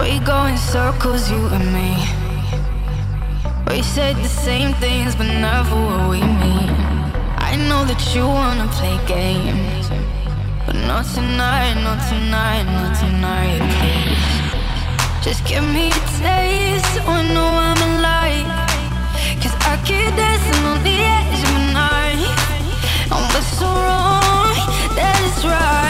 We go in circles, you and me. We said the same things, but never what we mean. I know that you wanna play games, but not tonight, not tonight, not tonight, please. Just give me a taste, so I know I'm alive. Cause I keep dancing on the edge of my knife. And what's so wrong, that is right.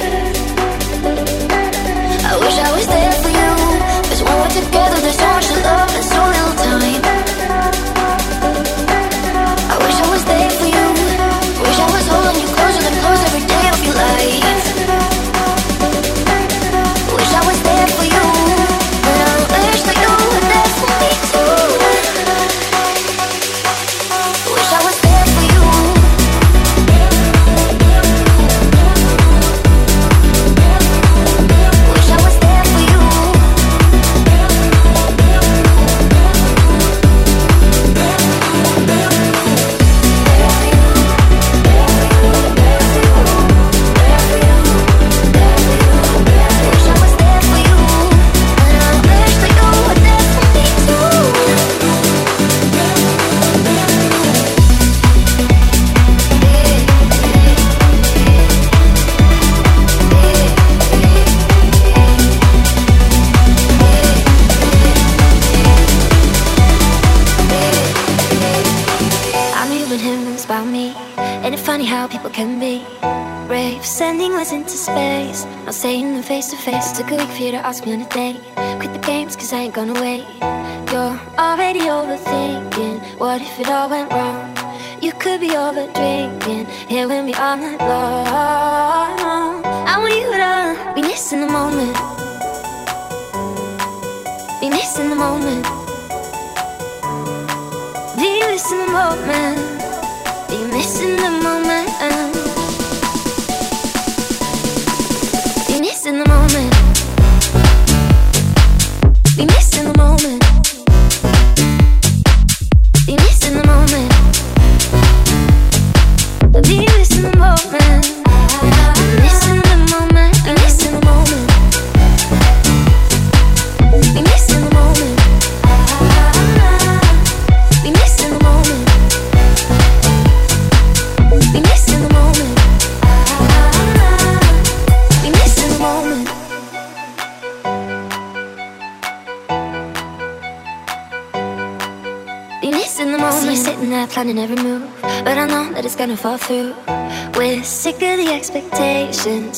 face to face. It's a good for you to ask me on a date. Quit the games, cause I ain't gonna wait. You're already overthinking. What if it all went wrong? You could be over drinking, here with me all night long. I want you to be missing the moment, be missing the moment, be missing the moment, be missing the moment,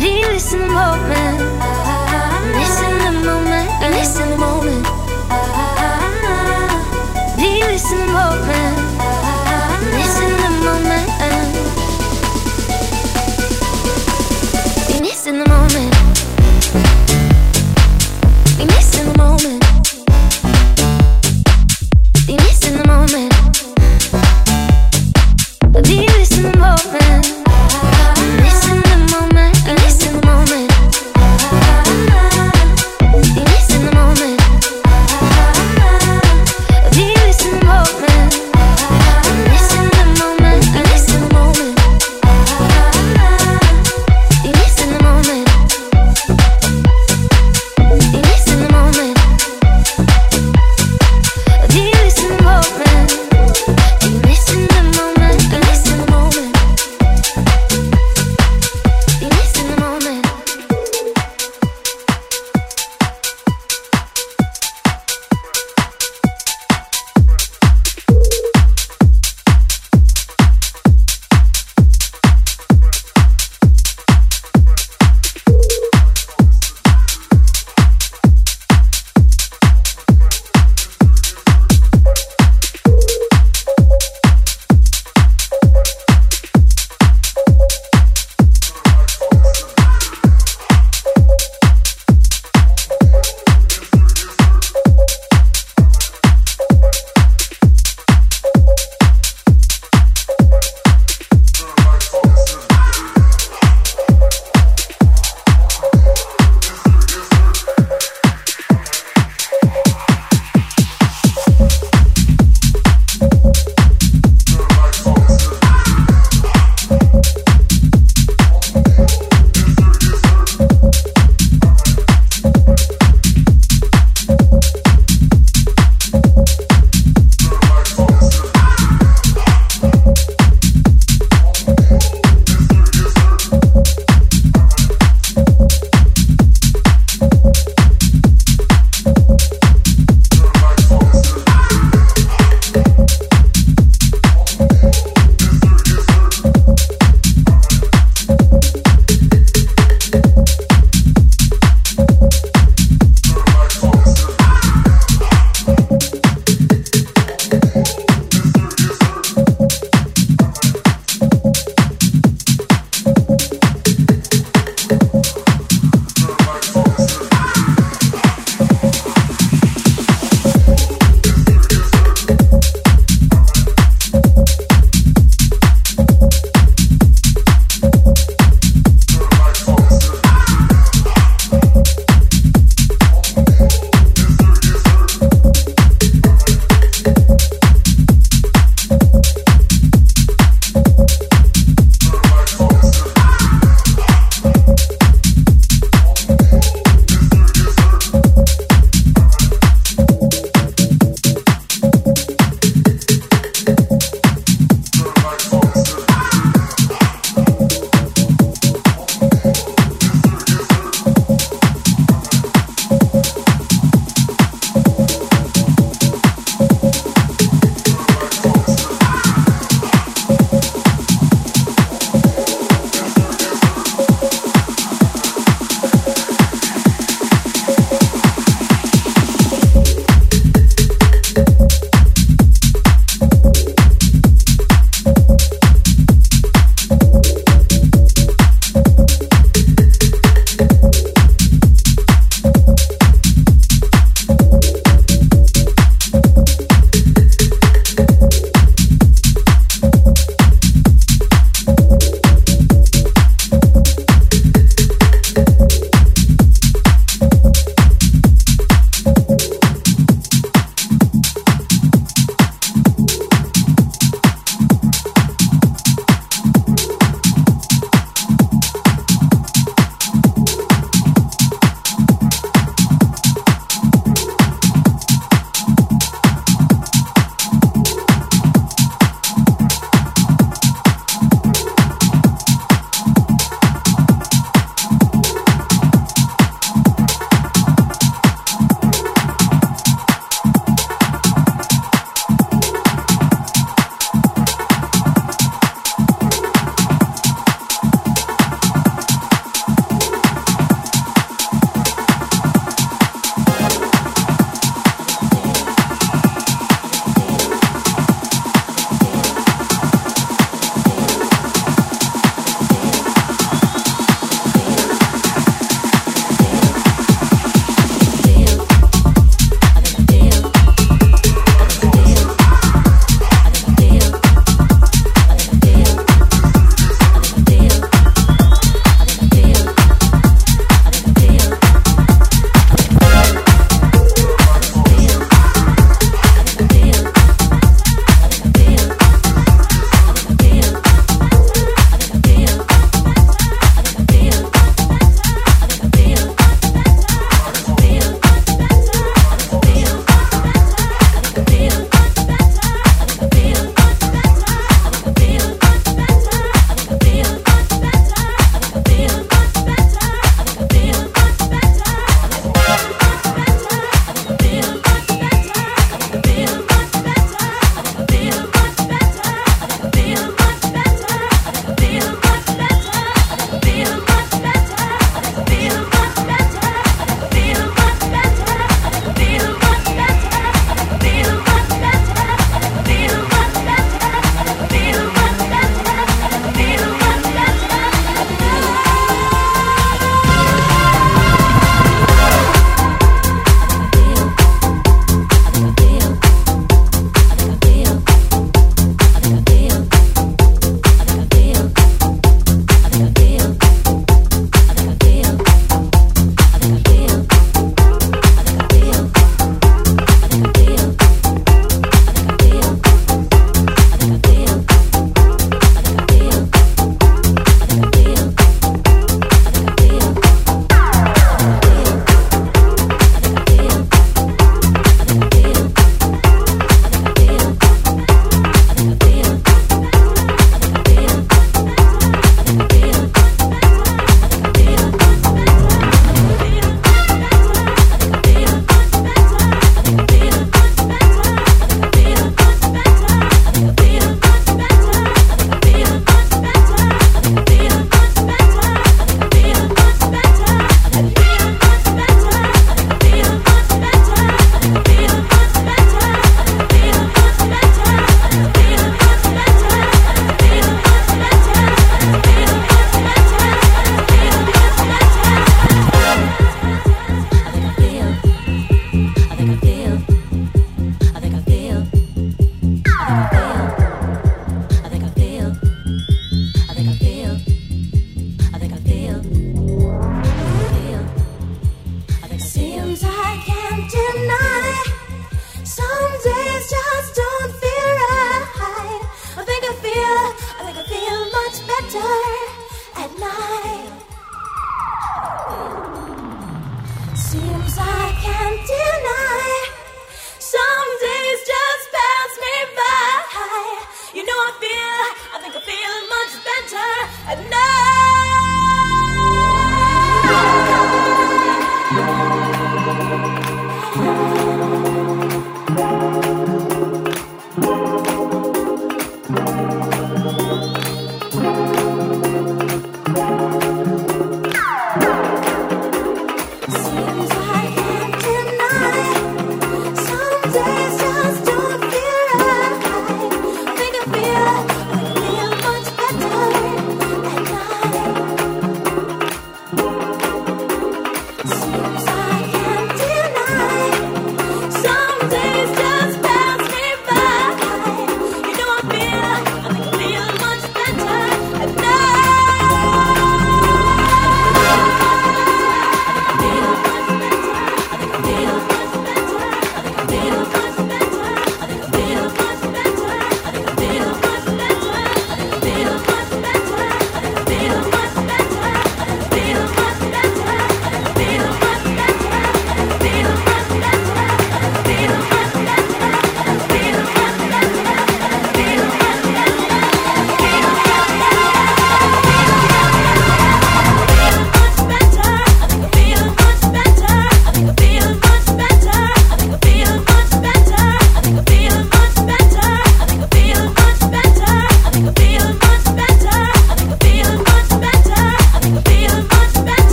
Be missing the moment. Missing the moment. Be missing the moment. Be missing the moment. Missing the moment. Be missing the moment. Be missing the moment.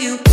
you.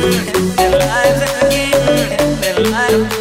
Their lives again, their lives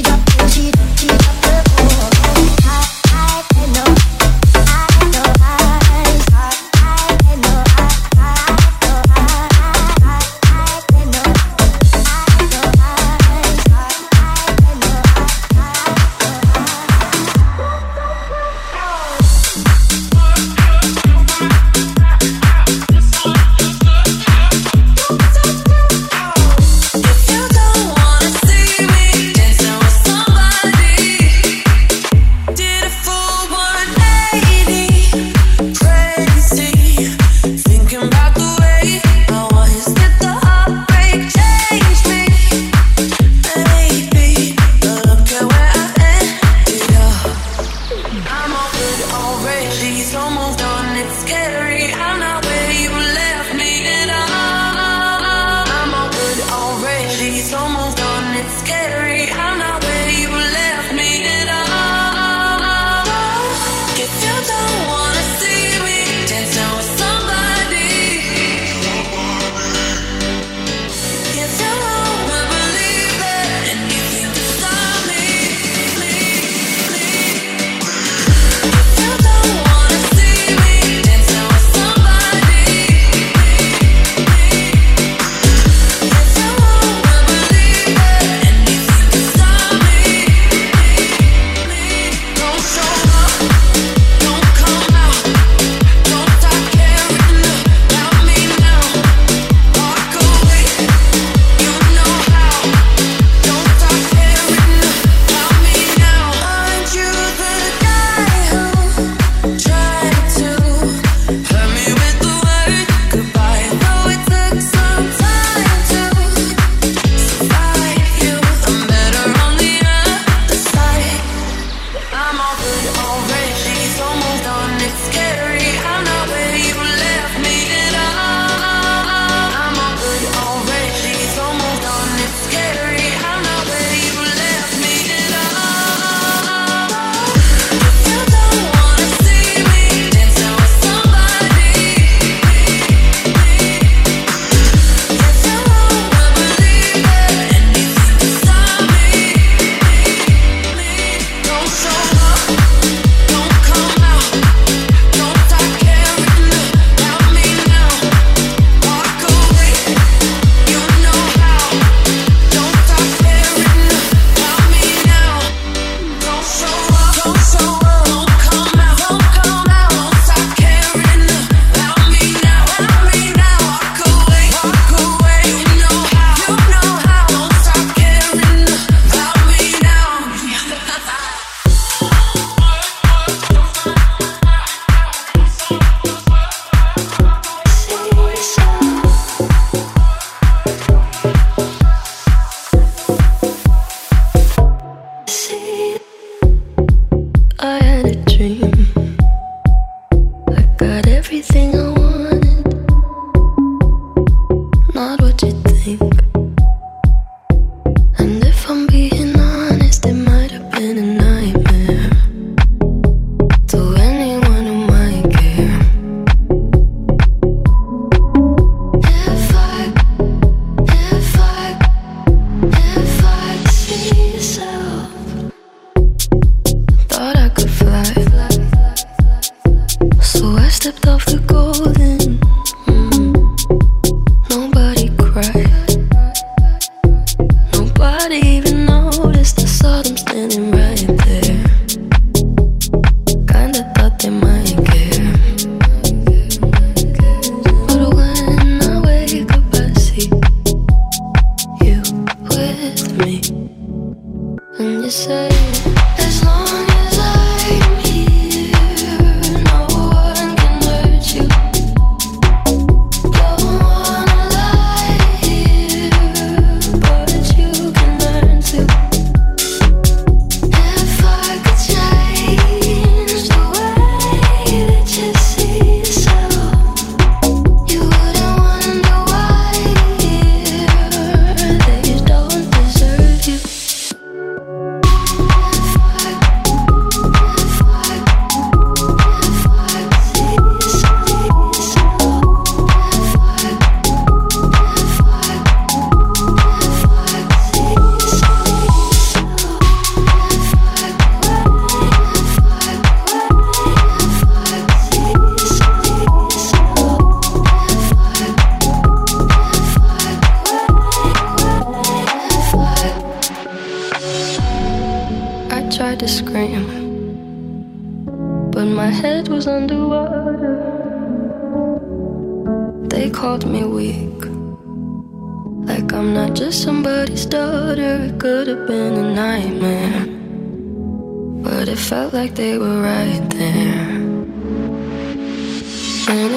she drop, she she drop.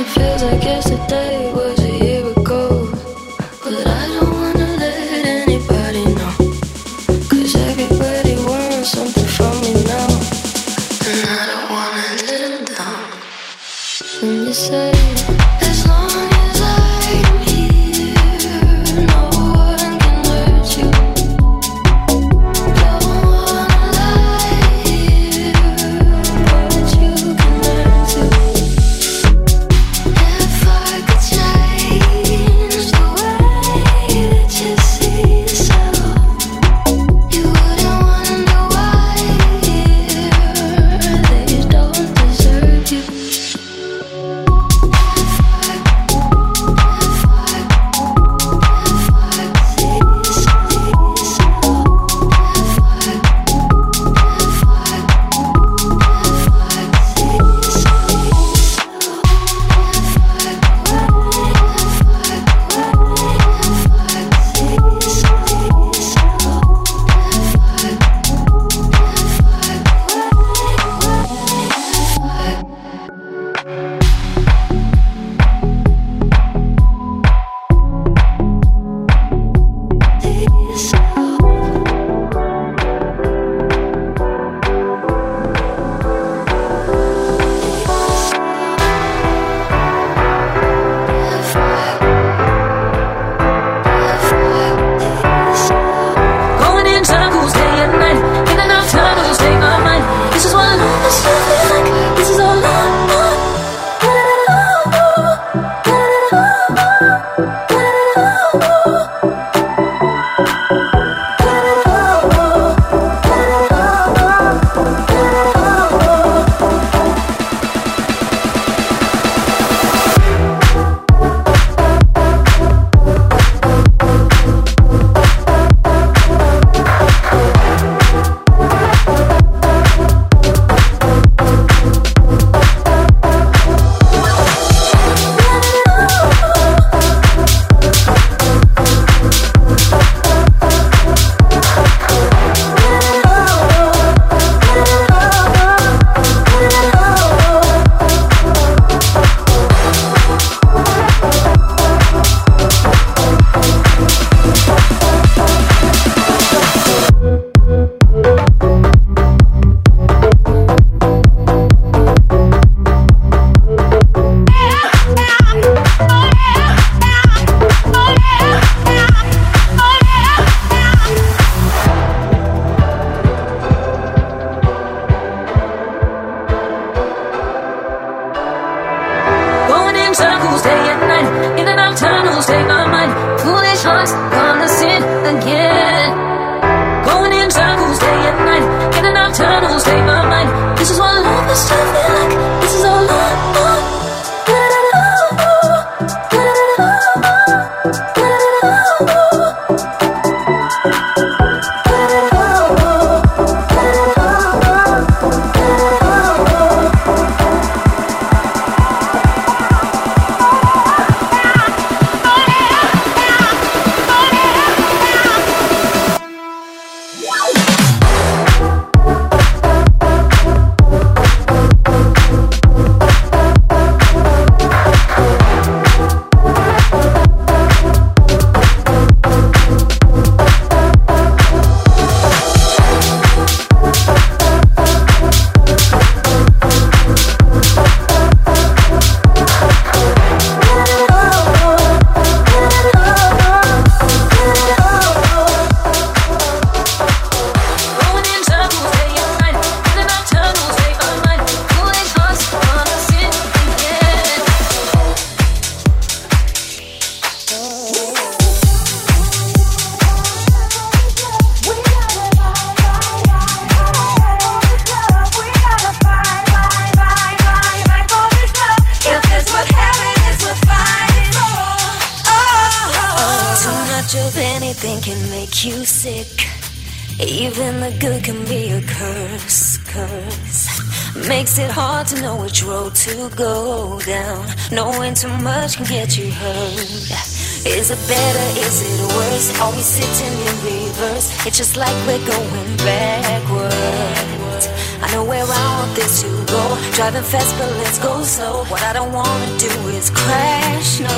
If I could change It's just like we're going backwards. I know where I want this to go. Driving fast, but let's go slow. What I don't wanna do is crash. No,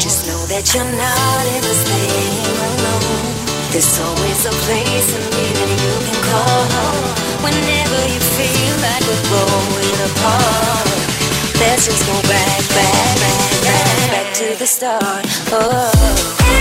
just know that you're not in this thing alone. There's always a place in me that you can call home. Whenever you feel like we're growing apart, let's just go back, back, back, back, back to the start. Oh.